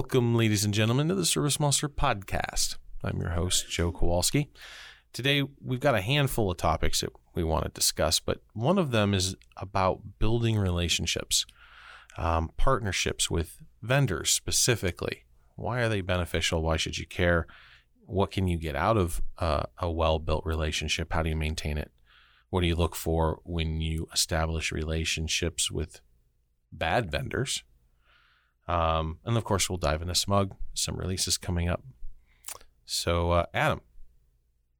Welcome, ladies and gentlemen, to the Service Monster podcast. I'm your host, Joe Kowalski. Today, we've got a handful of topics that we want to discuss, but one of them is about building relationships, um, partnerships with vendors specifically. Why are they beneficial? Why should you care? What can you get out of uh, a well built relationship? How do you maintain it? What do you look for when you establish relationships with bad vendors? Um, and of course, we'll dive into SMUG, some releases coming up. So, uh, Adam,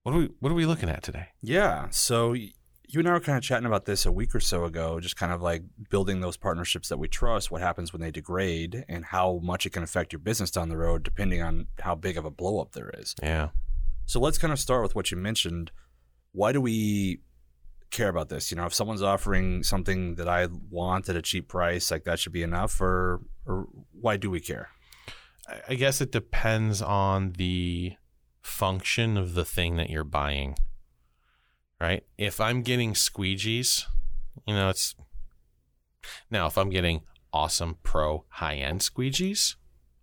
what are we what are we looking at today? Yeah. So you and I were kind of chatting about this a week or so ago, just kind of like building those partnerships that we trust. What happens when they degrade, and how much it can affect your business down the road, depending on how big of a blow up there is. Yeah. So let's kind of start with what you mentioned. Why do we care about this? You know, if someone's offering something that I want at a cheap price, like that should be enough, or or why do we care? I guess it depends on the function of the thing that you're buying. Right? If I'm getting squeegees, you know, it's now if I'm getting awesome pro high end squeegees,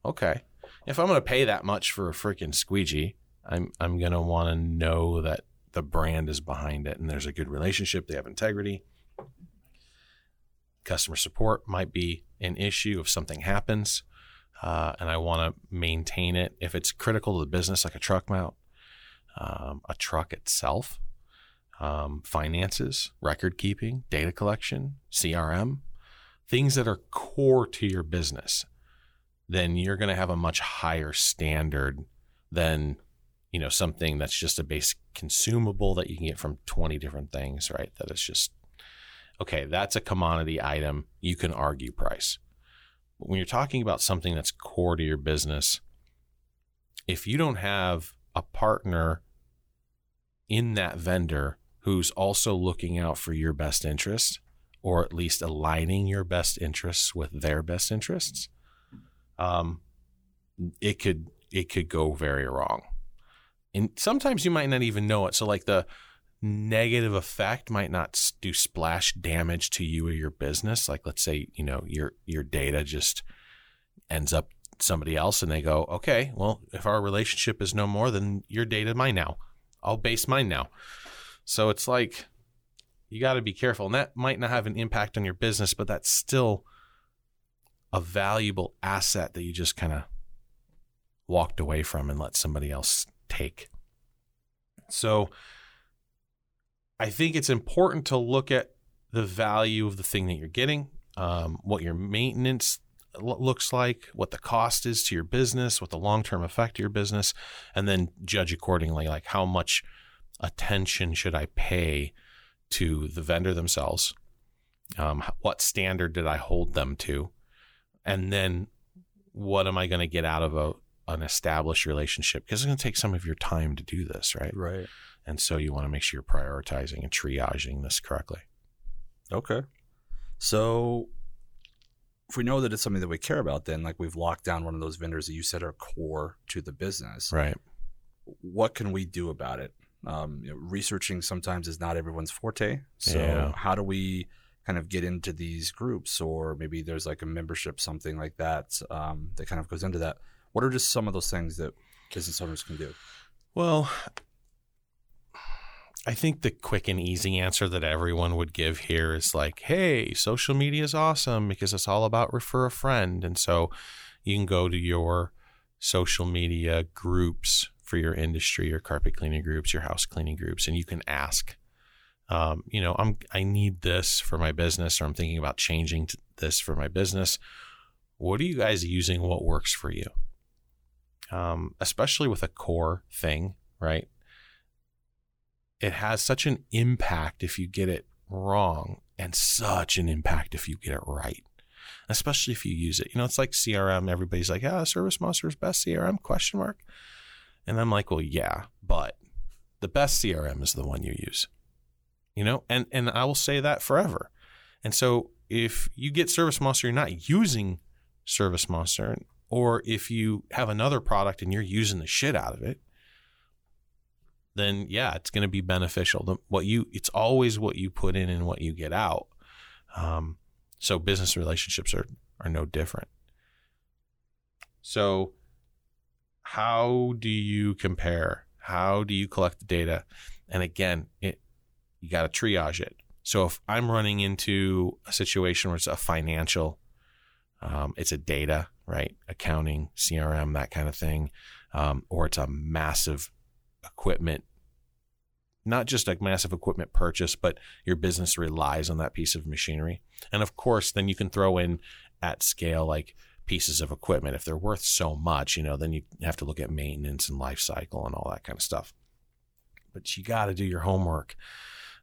okay. If I'm going to pay that much for a freaking squeegee, I'm I'm going to want to know that the brand is behind it and there's a good relationship, they have integrity. Customer support might be an issue if something happens uh, and I want to maintain it. If it's critical to the business, like a truck mount, um, a truck itself, um, finances, record keeping, data collection, CRM, things that are core to your business, then you're going to have a much higher standard than you know something that's just a basic consumable that you can get from 20 different things right? That is just okay that's a commodity item. You can argue price. But when you're talking about something that's core to your business, if you don't have a partner in that vendor who's also looking out for your best interests, or at least aligning your best interests with their best interests, um, it could it could go very wrong. And sometimes you might not even know it. So like the negative effect might not do splash damage to you or your business. Like let's say, you know, your your data just ends up somebody else and they go, "Okay, well, if our relationship is no more, then your data mine now. I'll base mine now." So it's like you got to be careful. And that might not have an impact on your business, but that's still a valuable asset that you just kind of walked away from and let somebody else take. So I think it's important to look at the value of the thing that you're getting, um, what your maintenance looks like, what the cost is to your business, what the long term effect to your business, and then judge accordingly. Like how much attention should I pay to the vendor themselves? Um, what standard did I hold them to? And then what am I going to get out of a, an established relationship? Because it's going to take some of your time to do this, right? Right. And so you want to make sure you're prioritizing and triaging this correctly. Okay. So if we know that it's something that we care about, then like we've locked down one of those vendors that you said are core to the business. Right. What can we do about it? Um, you know, researching sometimes is not everyone's forte. So Yeah. how do we kind of get into these groups, or maybe there's like a membership, something like that, um, that kind of goes into that. What are just some of those things that business owners can do? Well, I think the quick and easy answer that everyone would give here is like, hey, social media is awesome because it's all about refer a friend. And so you can go to your social media groups for your industry, your carpet cleaning groups, your house cleaning groups, and you can ask, um, you know, I'm I need this for my business, or I'm thinking about changing this for my business. What are you guys using? What works for you? Um, especially with a core thing, right? it has such an impact if you get it wrong and such an impact if you get it right especially if you use it. You know it's like crm everybody's like ah service monster's best crm question mark. And i'm like well yeah but the best crm is the one you use. You know and and i will say that forever. And so if you get service monster you're not using service monster or if you have another product and you're using the shit out of it then yeah, it's going to be beneficial. The, what you, it's always what you put in and what you get out. Um, so business relationships are are no different. So, how do you compare? How do you collect the data? And again, it you got to triage it. So if I'm running into a situation where it's a financial, um, it's a data, right? Accounting, CRM, that kind of thing, um, or it's a massive equipment, not just a massive equipment purchase, but your business relies on that piece of machinery. And of course, then you can throw in at scale like pieces of equipment. If they're worth so much, you know, then you have to look at maintenance and life cycle and all that kind of stuff. But you got to do your homework.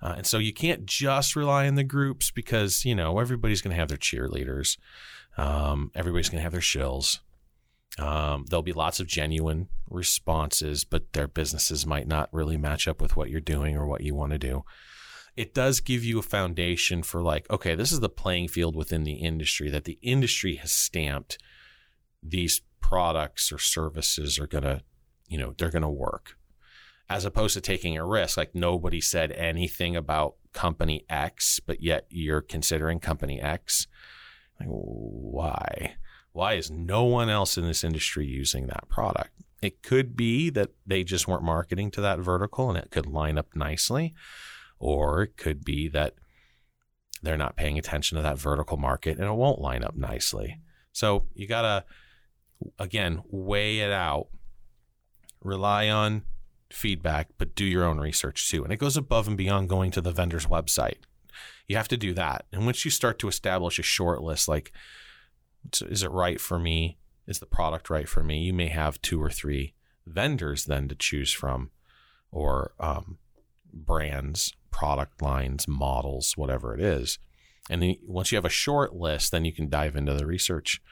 Uh, and so you can't just rely on the groups because, you know, everybody's going to have their cheerleaders. Um, everybody's going to have their shills. Um, there'll be lots of genuine responses, but their businesses might not really match up with what you're doing or what you want to do. It does give you a foundation for like, okay, this is the playing field within the industry that the industry has stamped these products or services are going to, you know, they're going to work as opposed to taking a risk. Like nobody said anything about company X, but yet you're considering company X. Like, why? Why is no one else in this industry using that product? It could be that they just weren't marketing to that vertical and it could line up nicely. Or it could be that they're not paying attention to that vertical market and it won't line up nicely. So you got to, again, weigh it out, rely on feedback, but do your own research too. And it goes above and beyond going to the vendor's website. You have to do that. And once you start to establish a short list, like, is it right for me? Is the product right for me? You may have two or three vendors then to choose from, or um, brands, product lines, models, whatever it is. And then once you have a short list, then you can dive into the research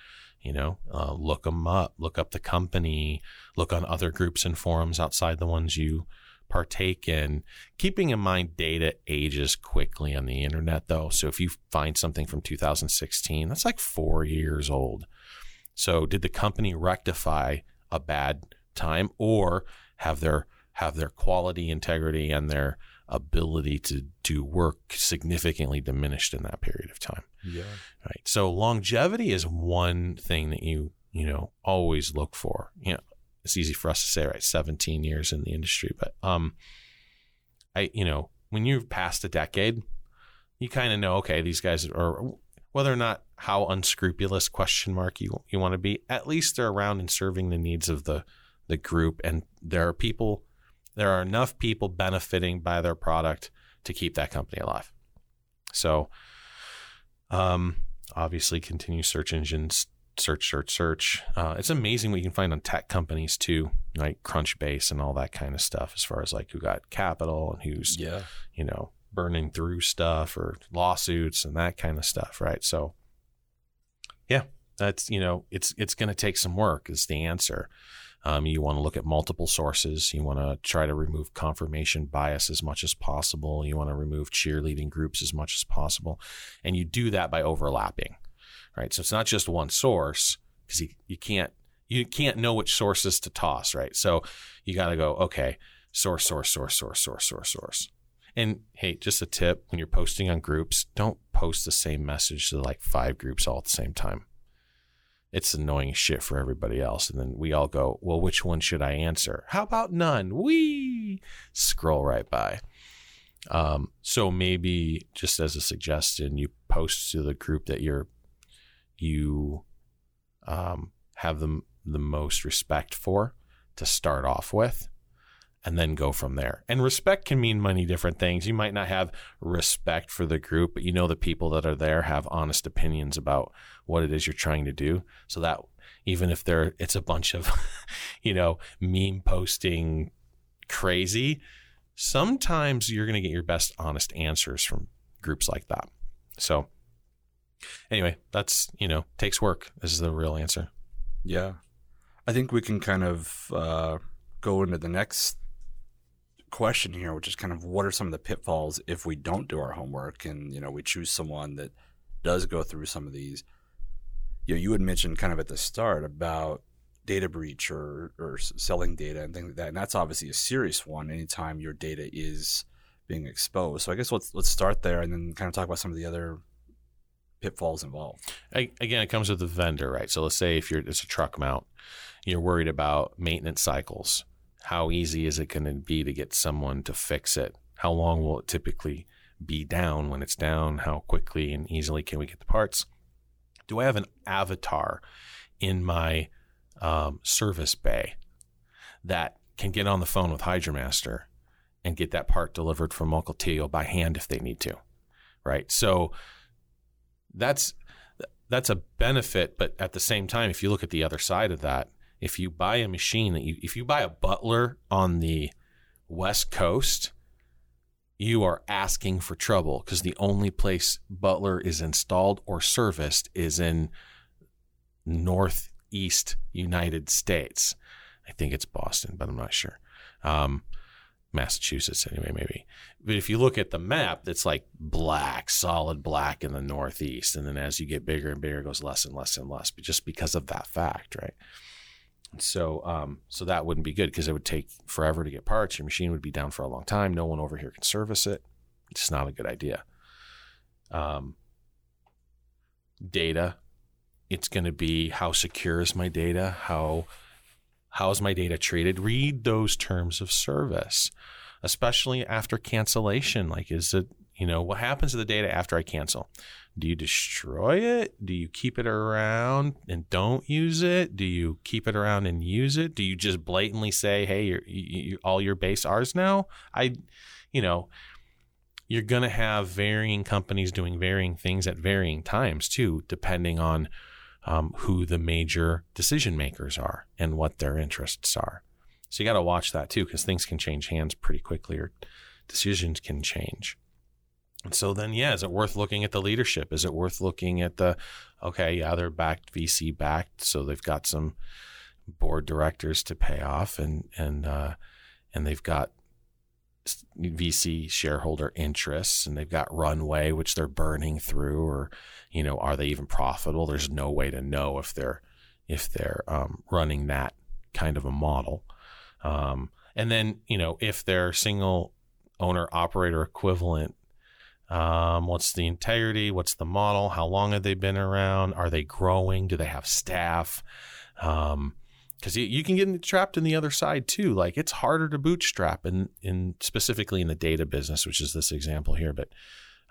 you know uh, look them up look up the company look on other groups and forums outside the ones you partake in keeping in mind data ages quickly on the internet though so if you find something from 2016 that's like four years old so did the company rectify a bad time or have their have their quality integrity and their ability to do work significantly diminished in that period of time. Yeah. Right. So longevity is one thing that you, you know, always look for. You know, it's easy for us to say, right? 17 years in the industry, but, um, I, you know, when you've passed a decade, you kind of know, okay, these guys are, whether or not how unscrupulous question mark you, you want to be, at least they're around and serving the needs of the, the group. And there are people there are enough people benefiting by their product to keep that company alive. So, um, obviously, continue search engines, search, search, search. Uh, it's amazing what you can find on tech companies too, like Crunchbase and all that kind of stuff, as far as like who got capital and who's, yeah. you know, burning through stuff or lawsuits and that kind of stuff, right? So, yeah, that's you know, it's it's going to take some work. Is the answer. Um, you want to look at multiple sources. You want to try to remove confirmation bias as much as possible. You want to remove cheerleading groups as much as possible. And you do that by overlapping, right? So it's not just one source because you, you can't you can't know which sources to toss, right? So you got to go, okay, source, source, source, source, source, source, source. And hey, just a tip when you're posting on groups, don't post the same message to like five groups all at the same time it's annoying shit for everybody else. And then we all go, well, which one should I answer? How about none? We scroll right by. Um, so maybe just as a suggestion, you post to the group that you're you um, have the the most respect for to start off with, and then go from there. And respect can mean many different things. You might not have respect for the group, but you know the people that are there have honest opinions about what it is you're trying to do. So that even if they're it's a bunch of, you know, meme posting crazy, sometimes you're going to get your best honest answers from groups like that. So anyway, that's, you know, takes work. Is the real answer. Yeah. I think we can kind of uh, go into the next question here, which is kind of what are some of the pitfalls if we don't do our homework and you know we choose someone that does go through some of these. You know, you had mentioned kind of at the start about data breach or or selling data and things like that, and that's obviously a serious one. Anytime your data is being exposed, so I guess let's let's start there and then kind of talk about some of the other pitfalls involved. Again, it comes with the vendor, right? So let's say if you're it's a truck mount, you're worried about maintenance cycles. How easy is it going to be to get someone to fix it? How long will it typically be down when it's down? How quickly and easily can we get the parts? Do I have an avatar in my um, service bay that can get on the phone with HydroMaster and get that part delivered from Mukilteo by hand if they need to, right? So that's that's a benefit, but at the same time, if you look at the other side of that, if you buy a machine that you if you buy a Butler on the West Coast, you are asking for trouble because the only place Butler is installed or serviced is in Northeast United States. I think it's Boston, but I'm not sure. Um, Massachusetts, anyway, maybe. But if you look at the map, it's like black, solid black in the Northeast. And then as you get bigger and bigger, it goes less and less and less, but just because of that fact, right? So, um, so that wouldn't be good because it would take forever to get parts. Your machine would be down for a long time. No one over here can service it. It's not a good idea. Um, data, it's going to be how secure is my data? How how is my data treated? Read those terms of service, especially after cancellation. Like, is it you know what happens to the data after I cancel? Do you destroy it? Do you keep it around and don't use it? Do you keep it around and use it? Do you just blatantly say, "Hey, you're, you, all your base ours now"? I, you know, you're going to have varying companies doing varying things at varying times too, depending on um, who the major decision makers are and what their interests are. So you got to watch that too, because things can change hands pretty quickly or decisions can change. And so then, yeah, is it worth looking at the leadership? Is it worth looking at the, okay, yeah, they're backed, VC backed, so they've got some board directors to pay off, and and uh, and they've got VC shareholder interests, and they've got runway which they're burning through, or you know, are they even profitable? There's no way to know if they're if they're um, running that kind of a model. Um, and then you know, if they're single owner operator equivalent um, what's the integrity? What's the model? How long have they been around? Are they growing? Do they have staff? Um, because you, you, can get trapped in the other side too. Like it's harder to bootstrap, in in specifically in the data business, which is this example here. But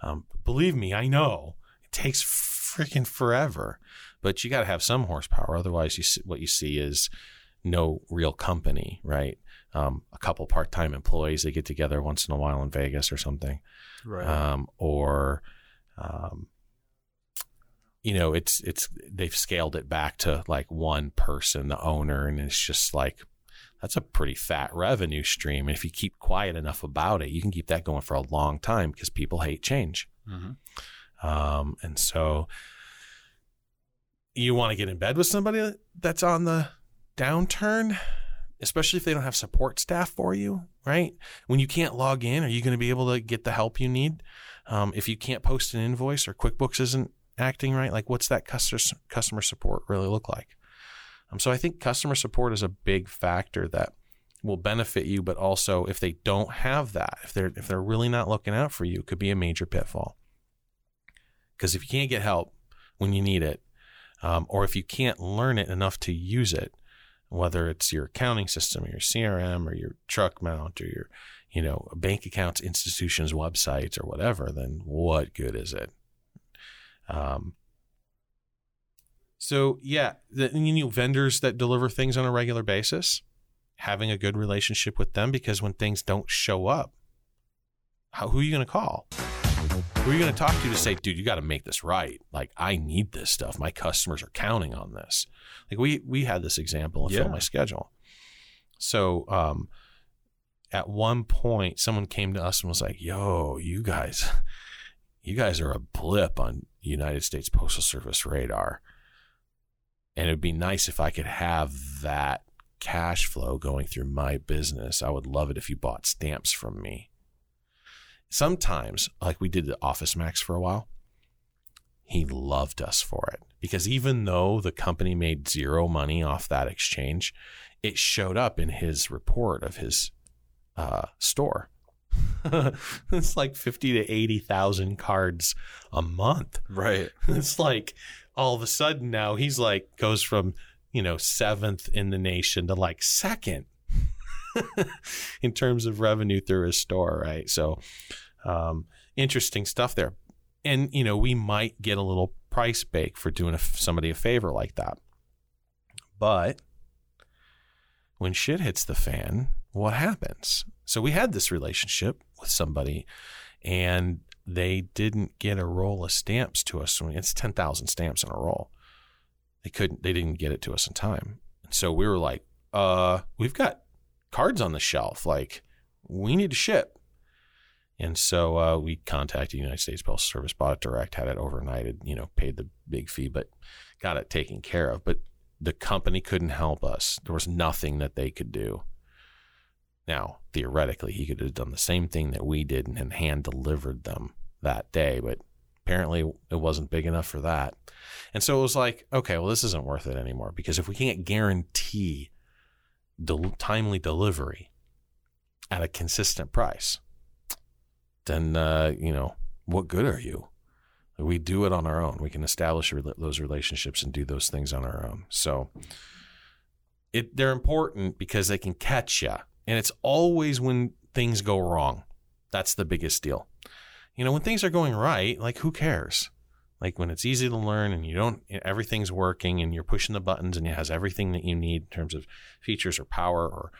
um, believe me, I know it takes freaking forever. But you got to have some horsepower, otherwise, you see, what you see is no real company, right? Um, a couple part-time employees they get together once in a while in Vegas or something, Right. um, or um, you know it's it's they've scaled it back to like one person the owner and it's just like that's a pretty fat revenue stream and if you keep quiet enough about it you can keep that going for a long time because people hate change mm-hmm. um, and so you want to get in bed with somebody that's on the downturn especially if they don't have support staff for you, right? When you can't log in, are you going to be able to get the help you need? Um, if you can't post an invoice or QuickBooks isn't acting right, like what's that customer customer support really look like? Um, so I think customer support is a big factor that will benefit you, but also if they don't have that, if they're if they're really not looking out for you, it could be a major pitfall. Because if you can't get help when you need it, um, or if you can't learn it enough to use it, whether it's your accounting system or your CRM or your truck mount or your, you know, bank accounts, institutions, websites or whatever, then what good is it? Um, so yeah, the, you know, vendors that deliver things on a regular basis, having a good relationship with them because when things don't show up, how, who are you going to call? Who are you going to talk to to say, dude, you got to make this right? Like, I need this stuff. My customers are counting on this. Like, we we had this example in Yeah. Fill My Schedule. So, um, at one point, someone came to us and was like, "Yo, you guys, you guys are a blip on United States Postal Service radar, and it'd be nice if I could have that cash flow going through my business. I would love it if you bought stamps from me." sometimes, like we did the Office Max for a while, he loved us for it because even though the company made zero money off that exchange, it showed up in his report of his uh, store it's like 50 to 80,000 cards a month. Right. It's like all of a sudden now he's like goes from, you know, seventh in the nation to like second in terms of revenue through his store, right? So, um, interesting stuff there. And, you know, we might get a little price bake for doing a, somebody a favor like that. But when shit hits the fan, what happens? So we had this relationship with somebody and they didn't get a roll of stamps to us. It's 10,000 stamps in a roll. They couldn't, they didn't get it to us in time. And so we were like, uh, we've got cards on the shelf. Like, we need to ship. And so uh, we contacted the United States Postal Service, bought it direct, had it overnighted, you know, paid the big fee, but got it taken care of. But the company couldn't help us. There was nothing that they could do. Now, theoretically, he could have done the same thing that we did and hand delivered them that day, but apparently it wasn't big enough for that. And so it was like, okay, well, this isn't worth it anymore because if we can't guarantee del- timely delivery at a consistent price, then, uh, you know, what good are you? We do it on our own. We can establish re- those relationships and do those things on our own. So it, they're important because they can catch you. And it's always when things go wrong. That's the biggest deal. You know, when things are going right, like who cares? Like when it's easy to learn and you don't, everything's working and you're pushing the buttons and it has everything that you need in terms of features or power or,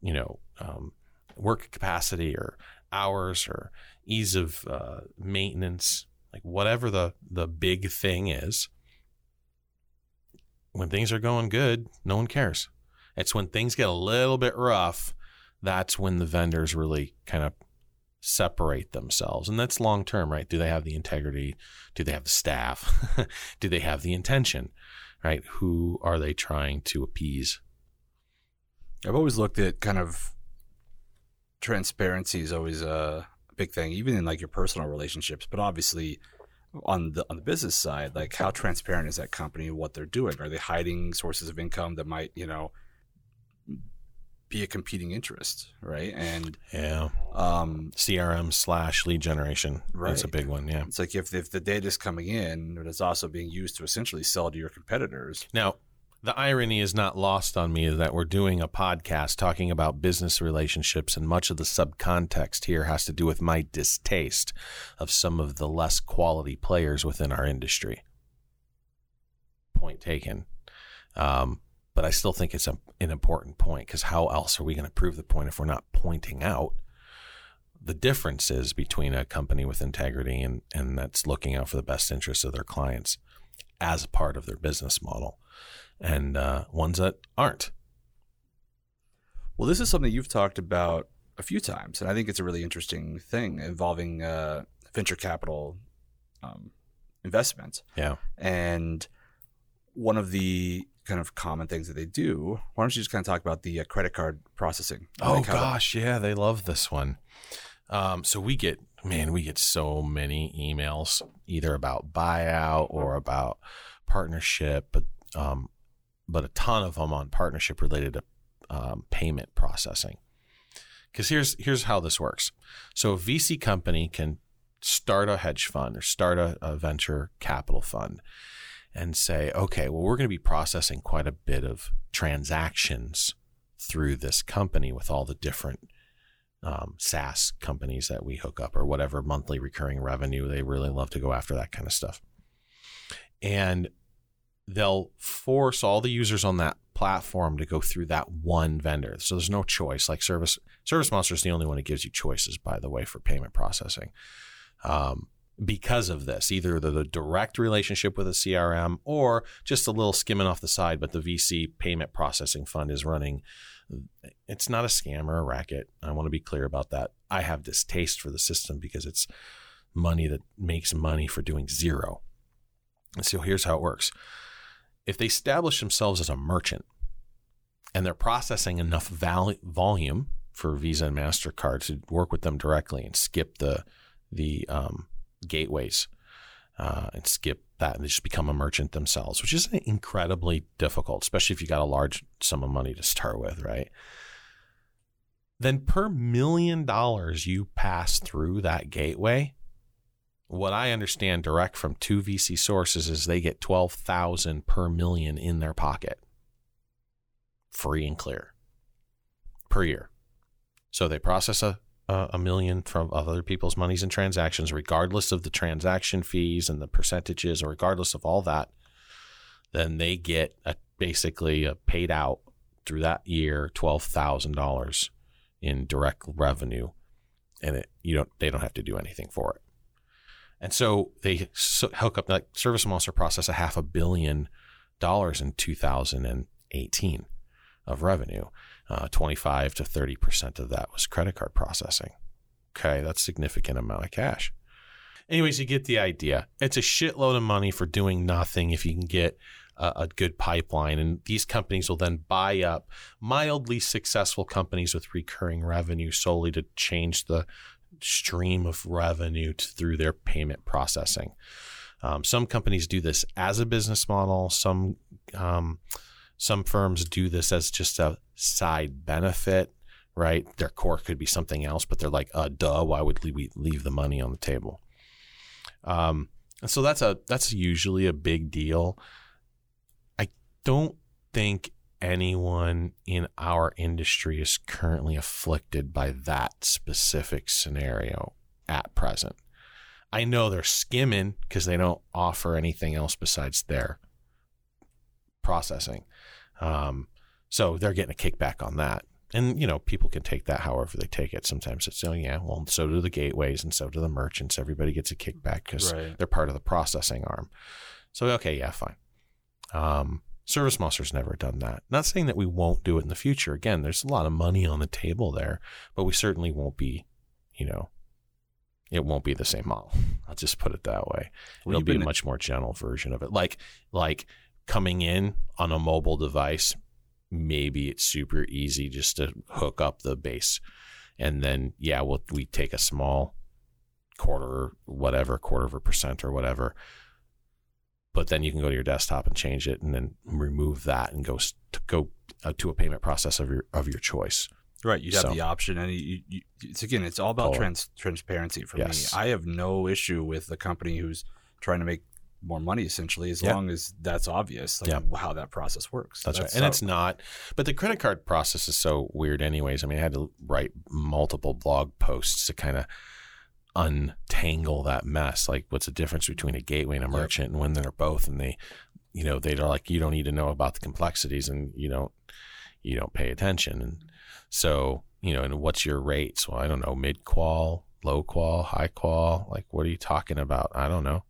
you know, um, work capacity or hours or ease of uh, maintenance, like whatever the the big thing is. When things are going good, no one cares. It's when things get a little bit rough, that's when the vendors really kind of separate themselves. And that's long term, right? Do they have the integrity? Do they have the staff? Do they have the intention? Right? Who are they trying to appease? I've always looked at kind of transparency is always a big thing, even in like your personal relationships, but obviously on the on the business side, like how transparent is that company what they're doing? Are they hiding sources of income that might, you know, be a competing interest, right? And yeah, um, CRM slash lead generation. Right. That's a big one. Yeah. It's like if if the data is coming in, but it's also being used to essentially sell to your competitors. Now, the irony is not lost on me that we're doing a podcast talking about business relationships, and much of the subcontext here has to do with my distaste of some of the less quality players within our industry. Point taken. Um, but I still think it's a, an important point because how else are we going to prove the point if we're not pointing out the differences between a company with integrity and, and that's looking out for the best interests of their clients as a part of their business model and uh, ones that aren't. Well, this is something you've talked about a few times, and I think it's a really interesting thing involving uh, venture capital um, investment. Yeah. And one of the kind of common things that they do, why don't you just kind of talk about the uh, credit card processing? Oh, Like gosh. Yeah. They love this one. Um, so we get, man, we get so many emails either about buyout or about partnership, but, um, but a ton of them on partnership related to um, payment processing. Because here's here's how this works. So a VC company can start a hedge fund or start a, a venture capital fund and say, okay, well, we're going to be processing quite a bit of transactions through this company with all the different um, SaaS companies that we hook up or whatever monthly recurring revenue. They really love to go after that kind of stuff. And they'll force all the users on that platform to go through that one vendor. So there's no choice. Like Service Service Monster is the only one that gives you choices, by the way, for payment processing. Um, because of this, either the, the direct relationship with a CRM or just a little skimming off the side, but the VC payment processing fund is running. It's not a scam or a racket. I want to be clear about that. I have distaste for the system because it's money that makes money for doing zero. And so here's how it works if they establish themselves as a merchant and they're processing enough val- volume for Visa and Mastercard to work with them directly and skip the the um, gateways uh, and skip that and they just become a merchant themselves, which is incredibly difficult, especially if you got a large sum of money to start with, right? then per million dollars you pass through that gateway, what I understand direct from two VC sources is they get 12,000 per million in their pocket. Free and clear per year. So they process a, Uh, a million from other people's monies and transactions, regardless of the transaction fees and the percentages, or regardless of all that. Then they get a, basically a paid out through that year twelve thousand dollars in direct revenue, and it you don't they don't have to do anything for it. And so they hook up like Service also process a half a billion dollars in 2018 of revenue. Uh, 25 to 30 percent of that was credit card processing. Okay, that's significant amount of cash. Anyways, you get the idea. It's a shitload of money for doing nothing if you can get a, a good pipeline. And these companies will then buy up mildly successful companies with recurring revenue solely to change the stream of revenue to, through their payment processing. Um, some companies do this as a business model. Some um, some firms do this as just a side benefit, right? Their core could be something else, but they're like, uh, duh, why would we leave the money on the table? Um, and so that's a that's usually a big deal I don't think anyone in our industry is currently afflicted by that specific scenario at present. I know they're skimming because they don't offer anything else besides their processing. Um, so they're getting a kickback on that. And, you know, people can take that however they take it. Sometimes it's, oh, yeah, well, so do the gateways and so do the merchants. Everybody gets a kickback because right. they're part of the processing arm. So, okay, yeah, fine. Um, ServiceMonster's never done that. Not saying that we won't do it in the future. Again, there's a lot of money on the table there, but we certainly won't be, you know, it won't be the same model. I'll just put it that way. It'll be a much more gentle version of it. Like like coming in on a mobile device, maybe it's super easy just to hook up the base. And then yeah, we'll we take a small quarter whatever, quarter of a percent or whatever but then you can go to your desktop and change it and then remove that and go to go uh, to a payment process of your of your choice. Right, you have so, the option, and you, you, it's again, it's all about trans, transparency for yes. me. I have no issue with the company who's trying to make more money, essentially, as long as that's obvious, like how that process works. That's, that's right, and it's not. But the credit card process is so weird, anyways. I mean, I had to write multiple blog posts to kind of untangle that mess. Like, what's the difference between a gateway and a merchant, yep. and when they're both, and they, you know, they're like, you don't need to know about the complexities, and you don't, you don't pay attention, and so you know, and what's your rates? Well, I don't know, mid qual, low qual, high qual. Like, what are you talking about? I don't know.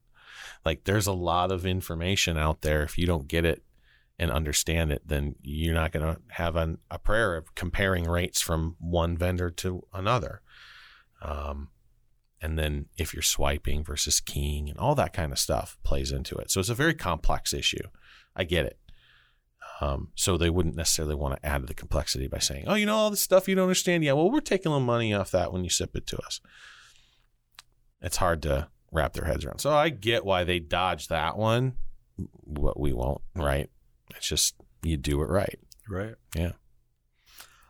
Like, there's a lot of information out there. If you don't get it and understand it, then you're not going to have an, a prayer of comparing rates from one vendor to another. Um, and then if you're swiping versus keying and all that kind of stuff plays into it. So it's a very complex issue. I get it. Um, so they wouldn't necessarily want to add to the complexity by saying, "Oh, you know all this stuff you don't understand." Yeah, well, we're taking the money off that when you ship it to us. It's hard to wrap their heads around. So I get why they dodged that one, but we won't. Right? It's just you do it right. Right. Yeah.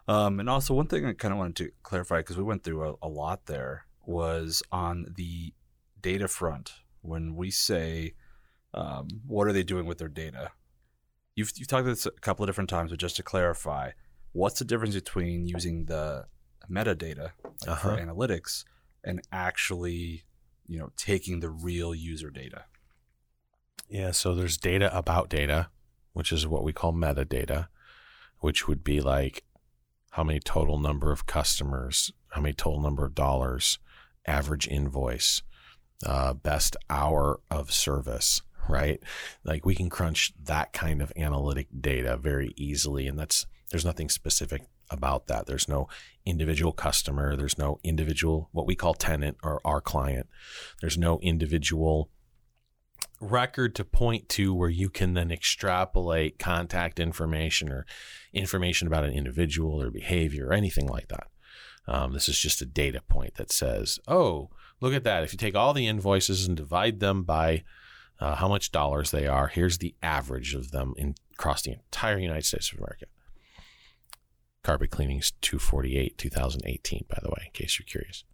Um, and also one thing I kind of wanted to clarify because we went through a, a lot there was on the data front. When we say, um, what are they doing with their data? You've, you've talked about this a couple of different times, but just to clarify, what's the difference between using the metadata like uh-huh. for analytics and actually, you know, taking the real user data? Yeah, so there's data about data, which is what we call metadata, which would be like how many total number of customers, how many total number of dollars, average invoice, uh, best hour of service, right? Like we can crunch that kind of analytic data very easily. And that's, there's nothing specific about that. There's no individual customer. There's no individual, what we call tenant or our client. There's no individual record to point to where you can then extrapolate contact information or information about an individual or behavior or anything like that. Um, this is just a data point that says, oh, look at that. If you take all the invoices and divide them by uh, how much dollars they are, here's the average of them in, across the entire United States of America. Carpet cleaning's 248, 2018, by the way, in case you're curious.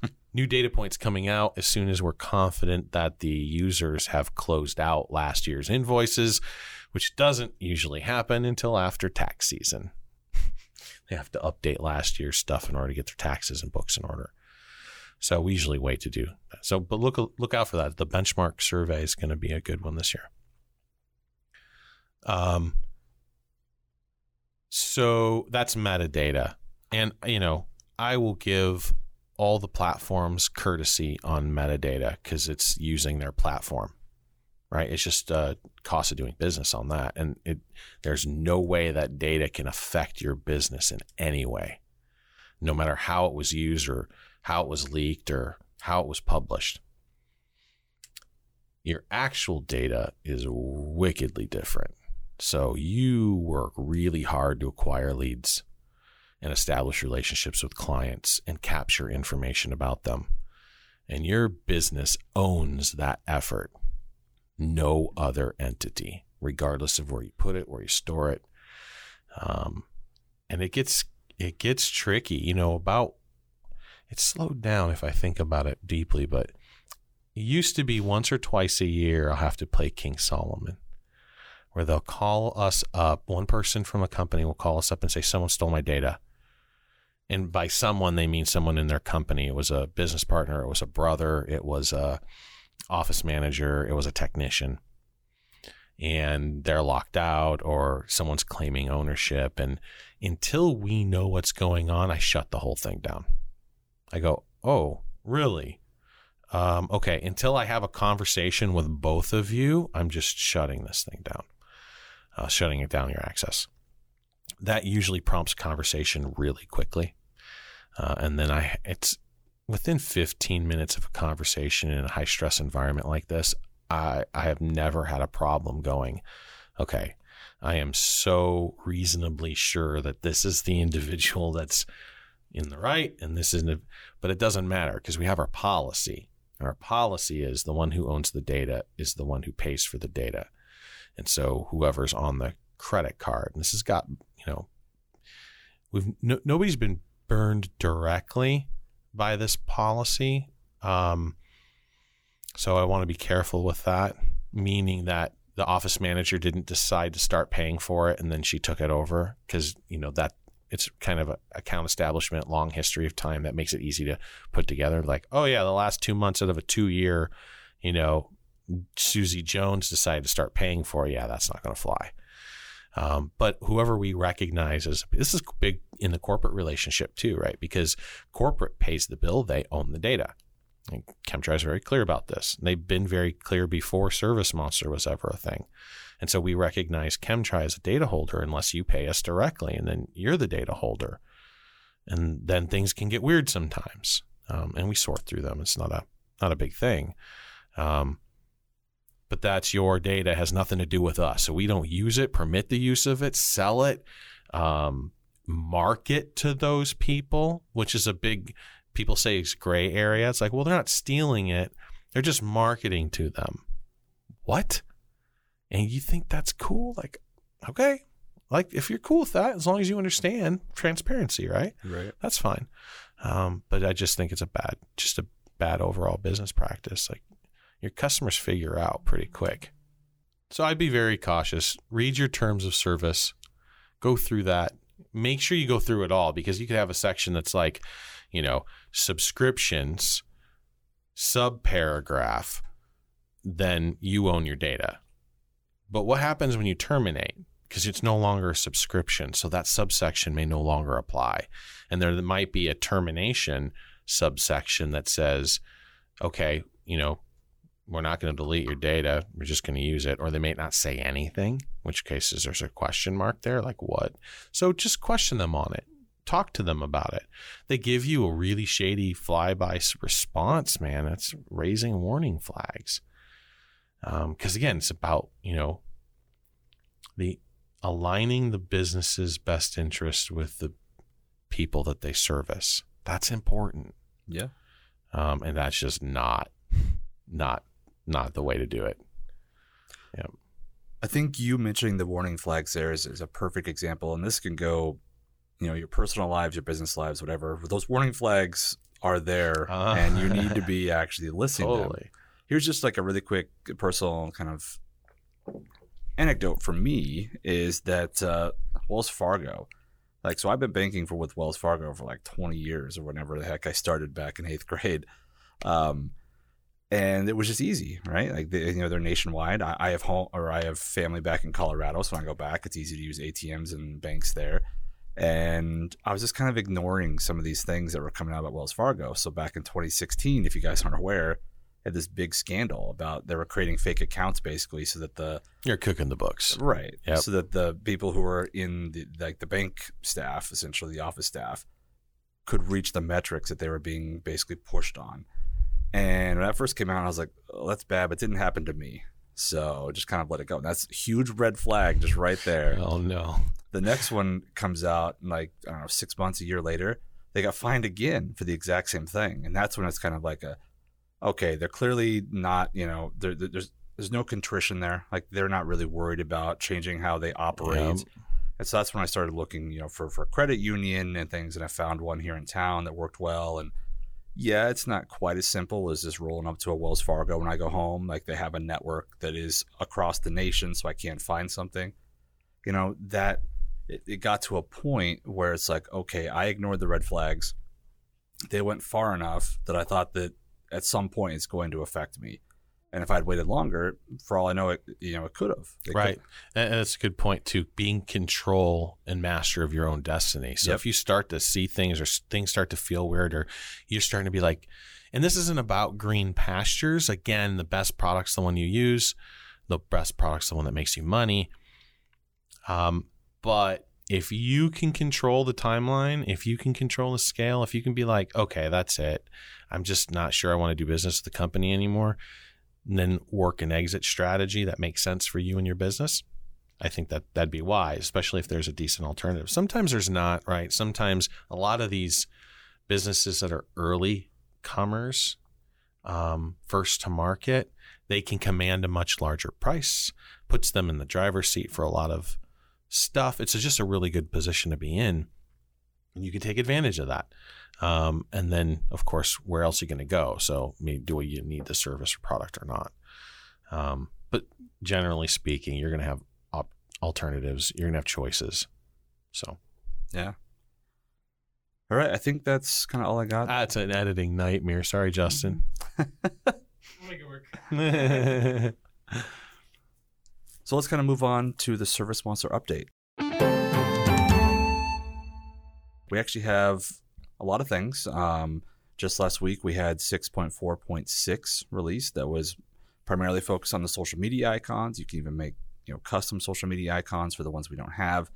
New data points coming out as soon as we're confident that the users have closed out last year's invoices, which doesn't usually happen until after tax season. they have to update last year's stuff in order to get their taxes and books in order. So we usually wait to do that. So, but look look out for that. The benchmark survey is going to be a good one this year. Um, so that's metadata, and you know I will give all the platforms courtesy on metadata because it's using their platform, right? It's just a cost of doing business on that, and it there's no way that data can affect your business in any way, no matter how it was used or how it was leaked or how it was published. Your actual data is wickedly different. So you work really hard to acquire leads and establish relationships with clients and capture information about them. And your business owns that effort. No other entity, regardless of where you put it, where you store it. Um, and it gets it gets tricky. You know, about it's slowed down if I think about it deeply, but it used to be once or twice a year I'll have to play King Solomon, where they'll call us up. One person from a company will call us up and say, Someone stole my data. And by someone, they mean someone in their company. It was a business partner, it was a brother, it was a office manager, it was a technician. And they're locked out or someone's claiming ownership. And until we know what's going on, I shut the whole thing down. I go, oh, really? Um, okay, until I have a conversation with both of you, I'm just shutting this thing down, uh, shutting it down your access. That usually prompts conversation really quickly. Uh, and then I, it's within 15 minutes of a conversation in a high stress environment like this, I, I have never had a problem going, okay, I am so reasonably sure that this is the individual that's in the right and this isn't but it doesn't matter because we have our policy our policy is the one who owns the data is the one who pays for the data and so whoever's on the credit card and this has got you know we've no, nobody's been burned directly by this policy um, so i want to be careful with that meaning that the office manager didn't decide to start paying for it and then she took it over because you know that it's kind of a account establishment, long history of time that makes it easy to put together. Like, oh yeah, the last two months out of a two year, you know, Susie Jones decided to start paying for. Yeah, that's not going to fly. Um, but whoever we recognize as this is big in the corporate relationship too, right? Because corporate pays the bill, they own the data. And is very clear about this. They've been very clear before Service Monster was ever a thing. And so we recognize Chem-Dry as a data holder unless you pay us directly, and then you're the data holder. And then things can get weird sometimes, um, and we sort through them. It's not a not a big thing, um, but that's your data. Has nothing to do with us. So we don't use it, permit the use of it, sell it, um, market to those people, which is a big. People say it's gray area. It's like, well, they're not stealing it; they're just marketing to them. What? and you think that's cool, like, okay, like if you're cool with that, as long as you understand transparency, right? Right. That's fine. Um, but I just think it's a bad, just a bad overall business practice. Like your customers figure out pretty quick. So I'd be very cautious. Read your terms of service, go through that. Make sure you go through it all because you could have a section that's like, you know, subscriptions, sub paragraph, then you own your data but what happens when you terminate? Because it's no longer a subscription. So that subsection may no longer apply. And there might be a termination subsection that says, okay, you know, we're not going to delete your data. We're just going to use it. Or they may not say anything, which cases there's a question mark there, like what? So just question them on it. Talk to them about it. They give you a really shady flyby response, man. That's raising warning flags because um, again, it's about you know the aligning the business's best interest with the people that they service. That's important. Yeah, um, and that's just not not not the way to do it. Yeah. I think you mentioning the warning flags there is, is a perfect example, and this can go you know your personal lives, your business lives, whatever. Those warning flags are there, Ah. and you need to be actually listening to them. Here's just like a really quick personal kind of anecdote for me is that uh, Wells Fargo, like, so I've been banking for with Wells Fargo for like 20 years or whenever the heck I started back in eighth grade. Um, and it was just easy, right? Like, they, you know, they're nationwide. I, I have home or I have family back in Colorado. So when I go back, it's easy to use ATMs and banks there. And I was just kind of ignoring some of these things that were coming out about Wells Fargo. So back in 2016, if you guys aren't aware, had this big scandal about they were creating fake accounts basically so that the You're cooking the books. right Yep. so that the people who were in the like the bank staff essentially the office staff could reach the metrics that they were being basically pushed on and when that first came out i was like oh, that's bad but it didn't happen to me so just kind of let it go and that's a huge red flag just right there Oh no. the next one comes out like I don't know six months a year later. They got fined again for the exact same thing, and that's when it's kind of like a okay, they're clearly not you know there, there- there's there's no contrition there. Like they're not really worried about changing how they operate. Yeah. And so that's when I started looking, you know, for for credit union and things, and I found one here in town that worked well. And yeah, it's not quite as simple as just rolling up to a Wells Fargo when I go home. Like they have a network that is across the nation, so I can't find something. You know that it, it got to a point where it's like, okay, I ignored the red flags. They went far enough that I thought that at some point it's going to affect me. And if I'd waited longer, for all I know, it you know it could have. It Right. And that's a good point too. Being control and master of your own destiny. So Yep. if you start to see things or things start to feel weird or you're starting to be like, and this isn't about green pastures. Again, the best product's the one you use. The best product's the one that makes you money. Um, but if you can control the timeline, if you can control the scale, if you can be like, okay, that's it. I'm just not sure I want to do business with the company anymore. And then work an exit strategy that makes sense for you and your business. I think that that'd be wise, especially if there's a decent alternative. Sometimes there's not, right? Sometimes a lot of these businesses that are early comers, um, first to market, they can command a much larger price, puts them in the driver's seat for a lot of stuff. It's just a really good position to be in. And you can take advantage of that. Um, and then, of course, where else are you going to go? So, I mean, do you need the service or product or not? Um, but generally speaking, you're going to have op- alternatives. You're going to have choices. So Yeah. All right. I think that's kind of all I got. that's an editing nightmare. Sorry, Justin. Make it work. So let's kind of move on to the ServiceMonster update. We actually have a lot of things. Um, just last week, we had 6.4.6 released that was primarily focused on the social media icons. You can even make you know custom social media icons for the ones we don't have.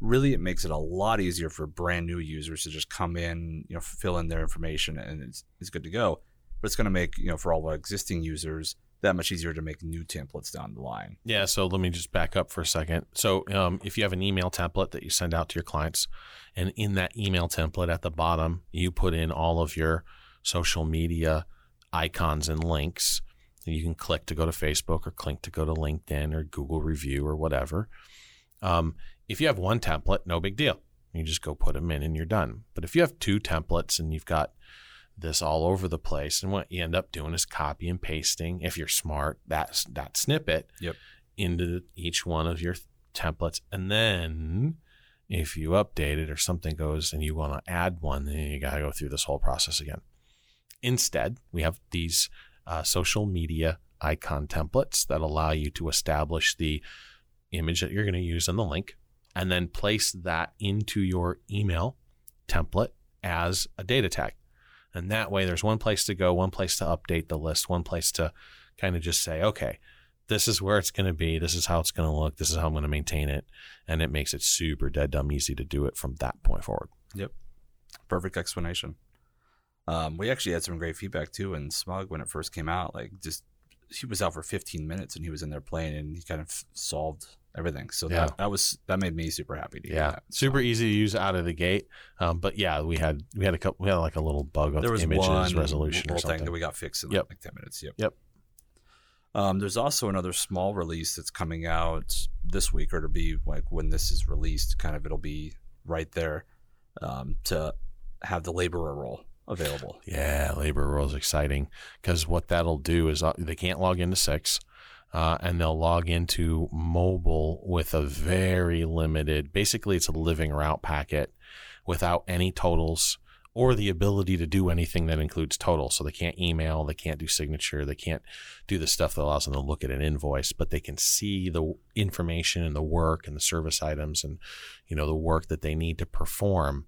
Really, it makes it a lot easier for brand new users to just come in, you know, fill in their information, and it's, it's good to go. But it's going to make you know for all our existing users that much easier to make new templates down the line. Yeah, so let me just back up for a second. So, um, if you have an email template that you send out to your clients, and in that email template at the bottom, you put in all of your social media icons and links. You can click to go to Facebook or click to go to LinkedIn or Google Review or whatever. Um, if you have one template, no big deal. You just go put them in and you're done. But if you have two templates and you've got this all over the place, and what you end up doing is copy and pasting, if you're smart, that that snippet Yep. into each one of your templates, and then if you update it or something goes and you want to add one, then you got to go through this whole process again. Instead, we have these uh, social media icon templates that allow you to establish the image that you're going to use in the link and then place that into your email template as a data tag. And that way, there's one place to go, one place to update the list, one place to kind of just say, okay, this is where it's going to be. This is how it's going to look. This is how I'm going to maintain it. And it makes it super dead dumb easy to do it from that point forward. Yep. Perfect explanation. Um, we actually had some great feedback too. in SMUG, when it first came out, like just he was out for 15 minutes and he was in there playing and he kind of solved everything. So Yeah. that, that was that made me super happy to hear Yeah, that. super easy to use out of the gate. Um, but yeah, we had we had a couple. We had like a little bug with There was images one resolution or little thing something. that we got fixed in Yep. like 10 minutes. Yep. Yep. Um, there's also another small release that's coming out this week, or to be like when this is released, kind of it'll be right there. um, to have the laborer role available. Yeah, labor role is exciting because what that'll do is uh, they can't log into six. Uh, and they'll log into mobile with a very limited, basically, it's a living route packet without any totals or the ability to do anything that includes totals. So they can't email, they can't do signature, they can't do the stuff that allows them to look at an invoice, but they can see the information and the work and the service items and, you know, the work that they need to perform,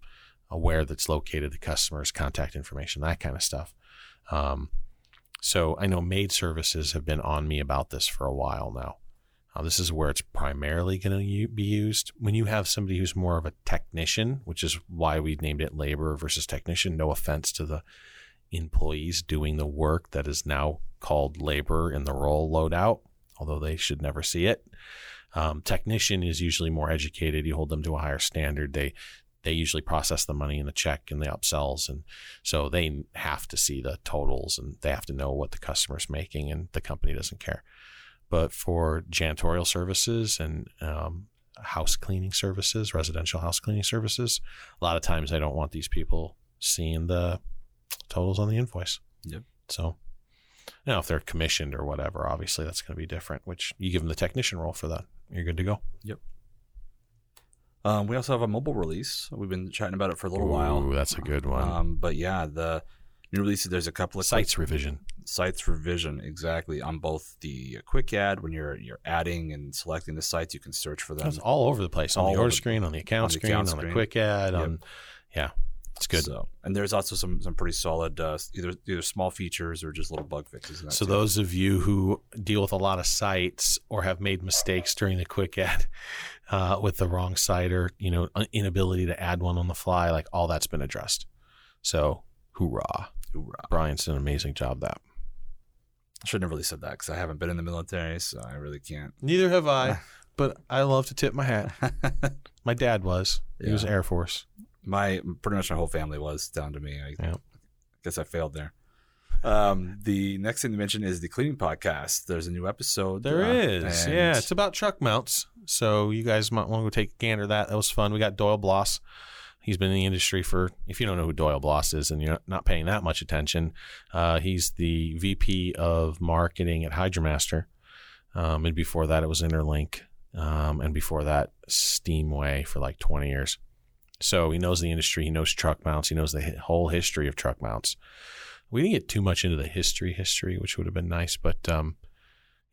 where that's located, the customer's contact information, that kind of stuff. Um, so I know maid services have been on me about this for a while now. Uh, this is where it's primarily going to be used. When you have somebody who's more of a technician, which is why we named it labor versus technician, no offense to the employees doing the work that is now called labor in the role loadout, although they should never see it. Um, technician is usually more educated. You hold them to a higher standard. They they usually process the money in the check and the upsells, and so they have to see the totals and they have to know what the customer's making, and the company doesn't care. But for janitorial services and um, house cleaning services, residential house cleaning services, a lot of times I don't want these people seeing the totals on the invoice. Yep. So now, if they're commissioned or whatever, obviously that's going to be different. Which you give them the technician role for that, you're good to go. Um, we also have a mobile release. We've been chatting about it for a little while. Ooh, that's a good one. Um, but yeah, the new releases. There's a couple of Sites revision. sites revision exactly on both the quick add when you're you're adding and selecting the sites. You can search for them. That's all over the place on All the order screen, on the account on the screen, account on the screen. quick add. Yep. On yeah, it's good. So, So, and there's also some some pretty solid uh, either either small features or just little bug fixes. that too. those of you who deal with a lot of sites or have made mistakes during the quick add uh, with the wrong site or you know inability to add one on the fly, like all that's been addressed. So hoorah! Hoorah. Brian's done an amazing job. That I shouldn't have really said that because I haven't been in the military, so I really can't. neither have I, but I love to tip my hat. My dad was. He was Air Force. my pretty much my whole family was down to me. I guess I failed there. Um, the next thing to mention is the cleaning podcast. There's a new episode. There uh, is, yeah. It's about truck mounts, so you guys might want to go take a gander at that. That was fun. We got Doyle Bloss. He's been in the industry for. If you don't know who Doyle Bloss is, and you're not paying that much attention, uh, he's the VP of marketing at HydraMaster. Um, and before that, it was Interlink, um, and before that, Steamway for like 20 years. So he knows the industry. He knows truck mounts. He knows the whole history of truck mounts. We didn't get too much into the history, history, which would have been nice, but um,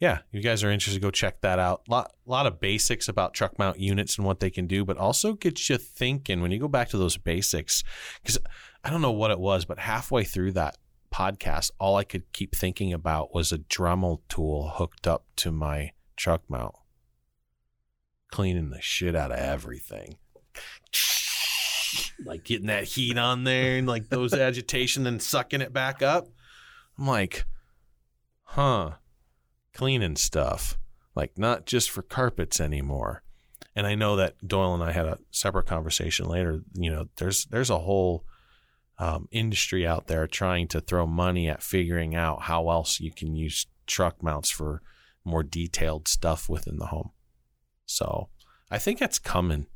yeah, you guys are interested, to go check that out. lot lot of basics about truck mount units and what they can do, but also gets you thinking when you go back to those basics. Because I don't know what it was, but halfway through that podcast, all I could keep thinking about was a Dremel tool hooked up to my truck mount, cleaning the shit out of everything. Like getting that heat on there and like those agitation and sucking it back up. I'm like, huh cleaning stuff, like not just for carpets anymore. And I know that Doyle and I had a separate conversation later. You know, there's there's a whole um, industry out there trying to throw money at figuring out how else you can use truck mounts for more detailed stuff within the home. So I think that's coming.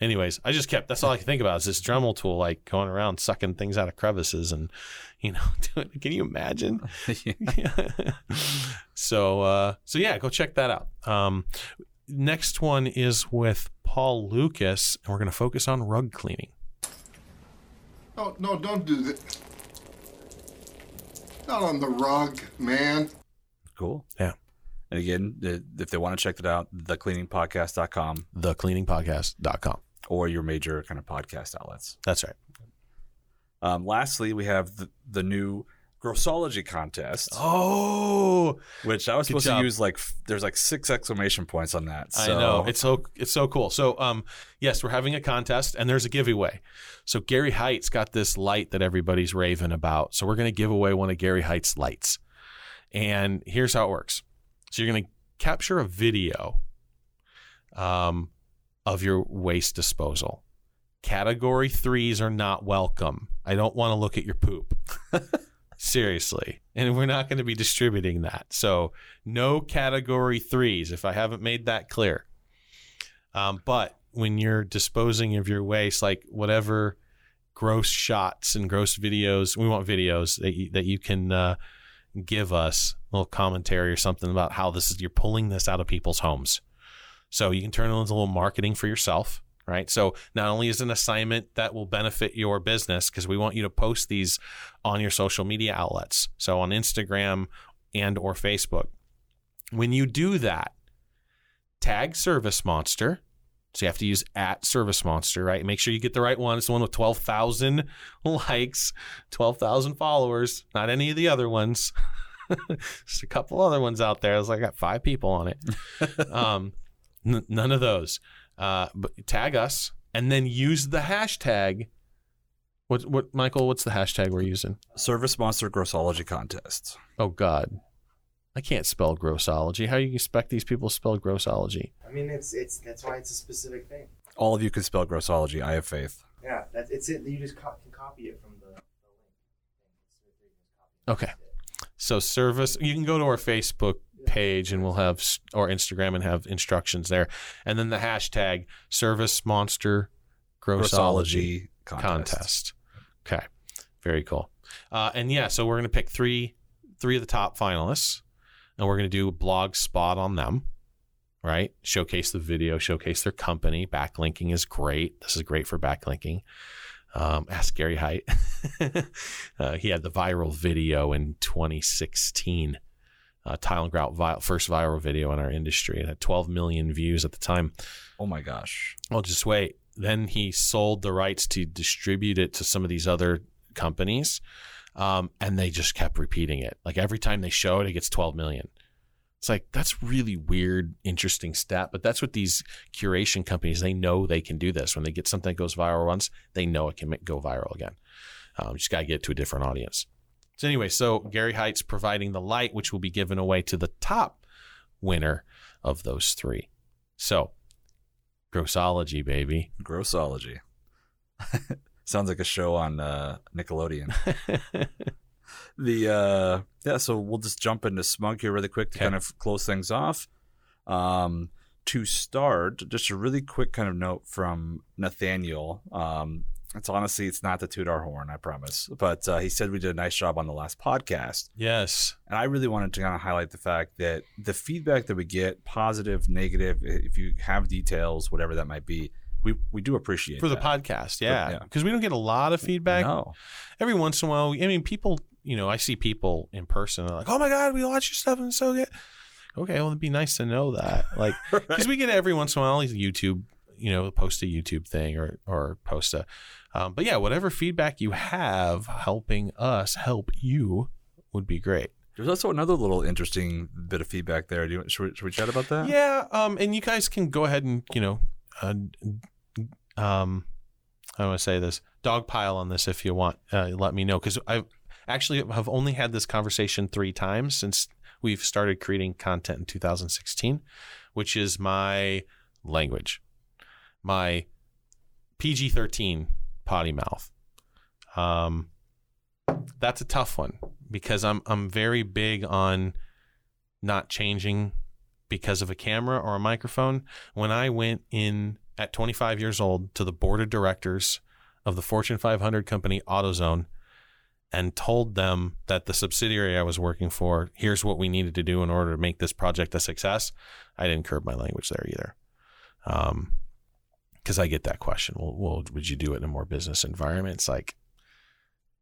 Anyways, I just kept that's all I can think about is this Dremel tool like going around sucking things out of crevices and you know doing, can you imagine? so uh, so yeah, go check that out. Um, next one is with Paul Lucas, and we're going to focus on rug cleaning. No, no, don't do that. Not on the rug, man. Cool. Yeah. And again, if they want to check it out, thecleaningpodcast.com Thecleaningpodcast.com. or your major kind of podcast outlets. That's right. Um, lastly, we have the, the new Grossology contest, Oh, which I was supposed job. to use like, there's like six exclamation points on that. So, I know it's so it's so cool. So um, yes, we're having a contest, and there's a giveaway. So Gary Heights got this light that everybody's raving about. So we're going to give away one of Gary Heights' lights. And here's how it works. So you're going to capture a video um, of your waste disposal. Category threes are not welcome. I don't want to look at your poop. Seriously. And we're not going to be distributing that. So no category threes if I haven't made that clear. Um, but when you're disposing of your waste, like whatever gross shots and gross videos, we want videos that you, that you can uh, give us a little commentary or something about how this is you're pulling this out of people's homes. So you can turn it into a little marketing for yourself, right? So not only is it an assignment that will benefit your business because we want you to post these on your social media outlets, so on Instagram and or Facebook. When you do that, tag ServiceMonster. So you have to use at ServiceMonster, right? Make sure you get the right one. It's the one with 12,000 likes, 12,000 followers, not any of the other ones. Just a couple other ones out there. I was like, I got five people on it. um, n- none of those. Uh, but tag us and then use the hashtag. What, what, Michael, what's the hashtag we're using? Service Monster Grossology Contest. Oh, God. I can't spell grossology. How do you expect these people to spell grossology? I mean, it's it's that's why it's a specific thing. All of you can spell grossology. I have faith. Yeah, that's it's it. You just co- can copy it from the, the link. Okay. So service, you can go to our Facebook page and we'll have or Instagram and have instructions there, and then the hashtag Service Monster Grossology contest. Contest. Okay, very cool. Uh, and yeah, so we're gonna pick three three of the top finalists, and we're gonna do a blog spot on them. Right, showcase the video, showcase their company. Backlinking is great. This is great for backlinking. Um, ask Gary Height. uh, he had the viral video in 2016. Uh, Tile and Grout vi- first viral video in our industry. It had 12 million views at the time. Oh my gosh. Well, just wait. Then he sold the rights to distribute it to some of these other companies, um, and they just kept repeating it. Like every time they show it, it gets 12 million. It's like that's really weird, interesting stat, but that's what these curation companies they know they can do this. When they get something that goes viral once, they know it can make, go viral again. Um, you just got to get it to a different audience. So anyway, so Gary Heights providing the light, which will be given away to the top winner of those three. So, grossology, baby. Grossology. Sounds like a show on uh, Nickelodeon. the uh, yeah, so we'll just jump into SMUG here really quick to Okay. kind of close things off. Um, to start, just a really quick kind of note from Nathaniel. Um, it's honestly, it's not to toot our horn, I promise, but uh, he said we did a nice job on the last podcast. yes. And I really wanted to kind of highlight the fact that the feedback that we get, positive, negative, if you have details, whatever that might be, we, we do appreciate For the podcast, yeah. yeah. Because we don't get a lot of feedback. No. Every once in a while, I mean, people, you know, I see people in person, they're like, oh my God, we watch your stuff and it's so good. Okay, well, it'd be nice to know that. Like, because we get every once in a while, YouTube, you know, post a YouTube thing or, or post a, um, but yeah, whatever feedback you have helping us help you would be great. There's also another little interesting bit of feedback there. Do you, should, we, should we chat about that? Yeah, um, and you guys can go ahead and you know, uh, um, I want to say this dogpile on this if you want. Uh, let me know because I actually have only had this conversation three times since we've started creating content in 2016, which is my language, my PG-13 potty mouth. Um, that's a tough one because I'm I'm very big on not changing because of a camera or a microphone. When I went in at 25 years old to the board of directors of the Fortune 500 company AutoZone and told them that the subsidiary I was working for, here's what we needed to do in order to make this project a success, I didn't curb my language there either. Um, because I get that question. Well, well, would you do it in a more business environment? It's like,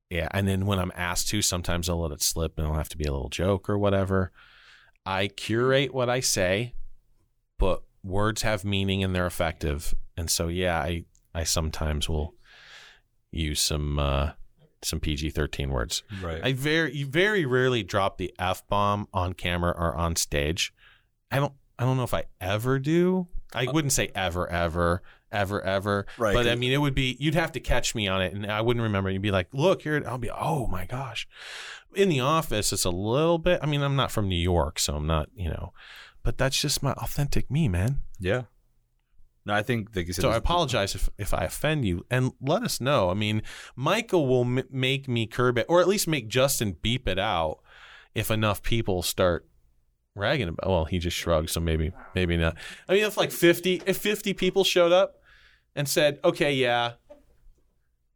yeah. And then when I'm asked to, sometimes I'll let it slip and it'll have to be a little joke or whatever. I curate what I say, but words have meaning and they're effective. And so, yeah, I, I sometimes will use some, uh, some PG 13 words. Right. I very, very rarely drop the F bomb on camera or on stage. I don't, I don't know if I ever do. I wouldn't say ever, ever, ever, ever. Right, But I mean, it would be, you'd have to catch me on it and I wouldn't remember. You'd be like, look here. I'll be, oh my gosh. In the office, it's a little bit, I mean, I'm not from New York, so I'm not, you know, but that's just my authentic me, man. yeah. No, I think like you said, So I apologize if, if I offend you, and let us know. I mean, Michael will m- make me curb it, or at least make Justin beep it out if enough people start ragging about. Well, he just shrugged, so maybe maybe not. I mean, if like fifty, if fifty people showed up and said, "Okay, yeah,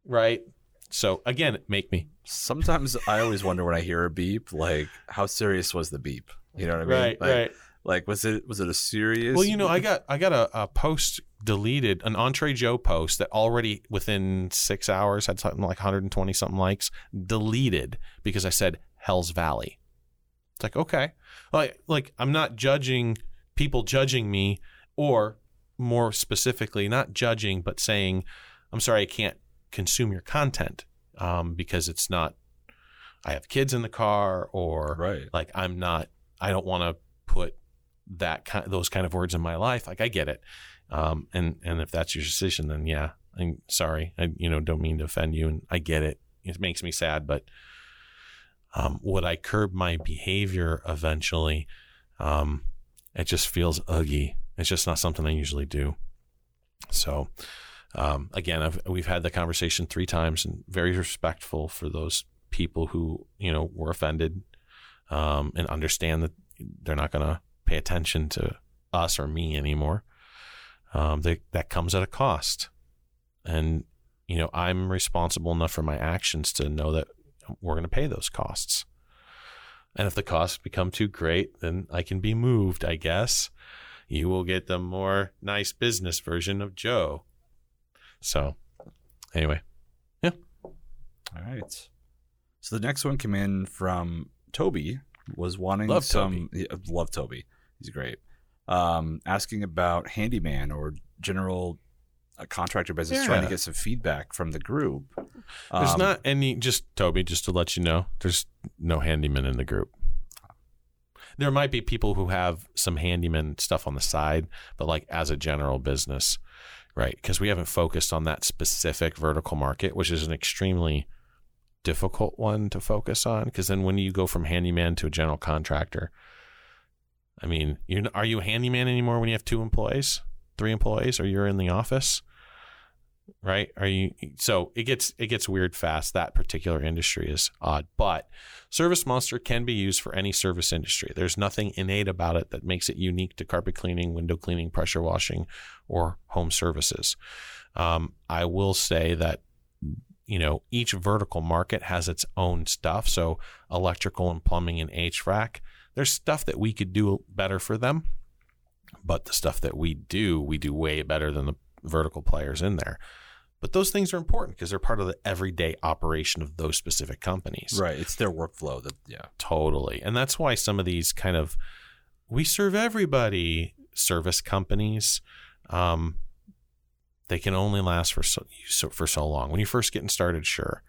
right." So again, make me Sometimes I always wonder when I hear a beep, like how serious was the beep? You know what I mean? right, like, right. Like was it was it a serious? Well, you know, I got I got a, a post deleted, an Entree Joe post that already within six hours had something like 120 something likes, deleted because I said Hell's Valley. It's like okay, like like I'm not judging people judging me, or more specifically, not judging, but saying I'm sorry I can't consume your content um, because it's not. I have kids in the car, or right. like I'm not. I don't want to put that kind, those kind of words in my life. Like I get it, um, and and if that's your decision, then yeah, I'm sorry. I you know don't mean to offend you, and I get it. It makes me sad, but um, would I curb my behavior eventually? Um, it just feels ugly. It's just not something I usually do. So, um, again, I've, we've had the conversation three times, and very respectful for those people who you know were offended, um, and understand that they're not going to pay attention to us or me anymore. Um, they, that comes at a cost, and you know I'm responsible enough for my actions to know that we're going to pay those costs. And if the costs become too great, then I can be moved, I guess. You will get the more nice business version of Joe. So, anyway, yeah. All right. So the next one came in from Toby was wanting Love some yeah, love Toby. He's great. Um, asking about handyman or general uh, contractor business, trying to get some feedback from the group. there's Um, not any, just Toby, just to let you know, there's no handyman in the group. There might be people who have some handyman stuff on the side, but like as a general business, right? Because we haven't focused on that specific vertical market, which is an extremely difficult one to focus on. Because then when you go from handyman to a general contractor, I mean, are you a handyman anymore when you have two employees, three employees, or you're in the office? Right? Are you so it gets it gets weird fast. That particular industry is odd but ServiceMonster can be used for any service industry. There's nothing innate about it that makes it unique to carpet cleaning window cleaning pressure washing or home services. Um, i will say that you know each vertical market has its own stuff. So electrical and plumbing and hvac there's stuff that we could do better for them but the stuff that we do we do way better than the vertical players in there. But those things are important because they're part of the everyday operation of those specific companies. right. It's their workflow. That yeah. Totally. And that's why some of these kind of we serve everybody service companies um, they can only last for so, so for so long. When you're first getting started, sure.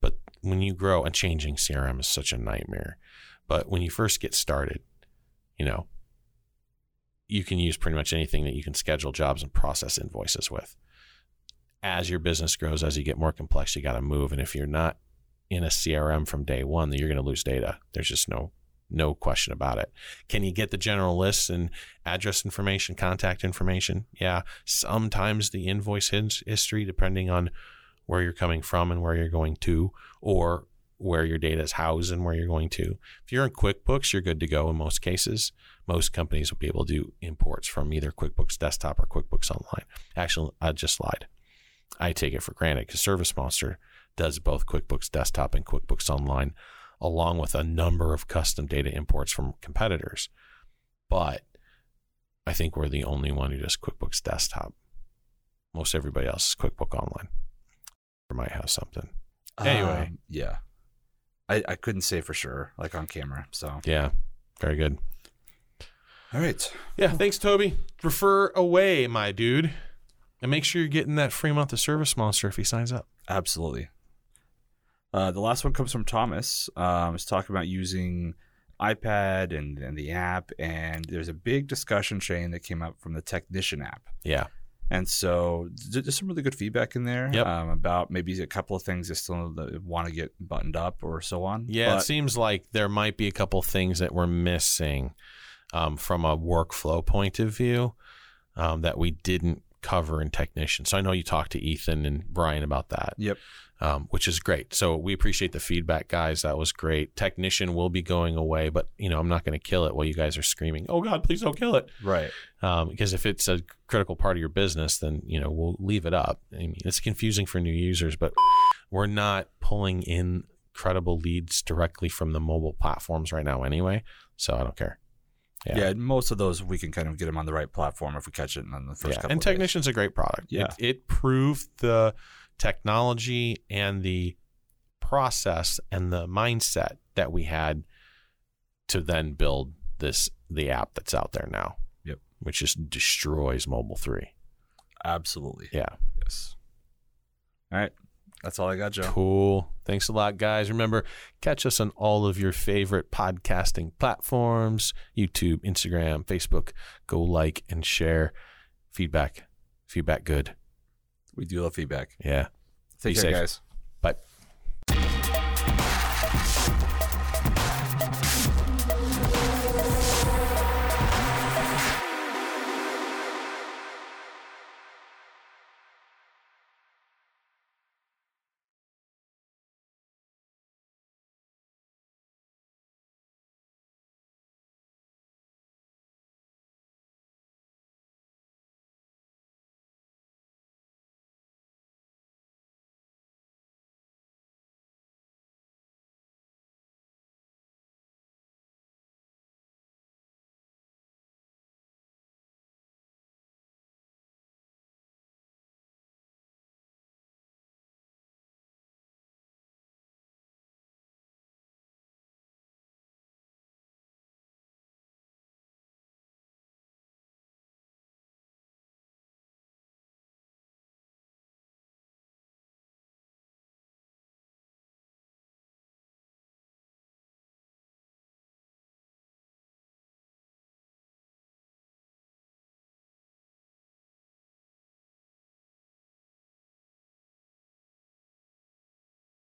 But when you grow and changing CRM is such a nightmare. But when you first get started, you know, you can use pretty much anything that you can schedule jobs and process invoices with. As your business grows, as you get more complex, you got to move. And if you're not in a CRM from day one, then you're going to lose data. There's just no no question about it. Can you get the general lists and address information, contact information? Yeah. Sometimes the invoice history, depending on where you're coming from and where you're going to, or where your data is housed and where you're going to. If you're in QuickBooks, you're good to go in most cases. Most companies will be able to do imports from either QuickBooks Desktop or QuickBooks Online. Actually, I just lied. I take it for granted because ServiceMonster does both QuickBooks Desktop and QuickBooks Online, along with a number of custom data imports from competitors. But I think we're the only one who does QuickBooks Desktop. Most everybody else is QuickBook Online. Or might have something. Anyway. Um, yeah. I, I couldn't say for sure, like on camera. So Yeah, very good. All right. Yeah, thanks, Toby. Refer away, my dude. And make sure you're getting that free month of ServiceMonster if he signs up. Absolutely. Uh, the last one comes from Thomas. Um, he's talking about using iPad and, and the app, and there's a big discussion chain that came up from the Technician app. Yeah. And so th- there's some really good feedback in there Yep. um, about maybe a couple of things that still want to get buttoned up or so on. Yeah, it seems like there might be a couple things that we're missing um, from a workflow point of view um, that we didn't cover in Technician. So I know you talked to Ethan and Brian about that. Yep. um, which is great. So we appreciate the feedback, guys. That was great. Technician will be going away, but you know I'm not going to kill it while you guys are screaming, "Oh God, please don't kill it!" Right. Um, because if it's a critical part of your business, then you know we'll leave it up. I mean, it's confusing for new users, but we're not pulling in credible leads directly from the mobile platforms right now, anyway. So I don't care. Yeah. Yeah. most of those we can kind of get them on the right platform if we catch it on the first yeah, couple. and of days. Technician's a great product. Yeah. It, it proved the technology and the process and the mindset that we had to then build this the app that's out there now. Yep. Which just destroys mobile three. Absolutely. Yeah. Yes. All right. That's all I got, Joe. Cool. Thanks a lot, guys. Remember, catch us on all of your favorite podcasting platforms YouTube, Instagram, Facebook. Go like and share. Feedback. Feedback good. We do love feedback. Yeah. Take Be care, safe. guys. Bye.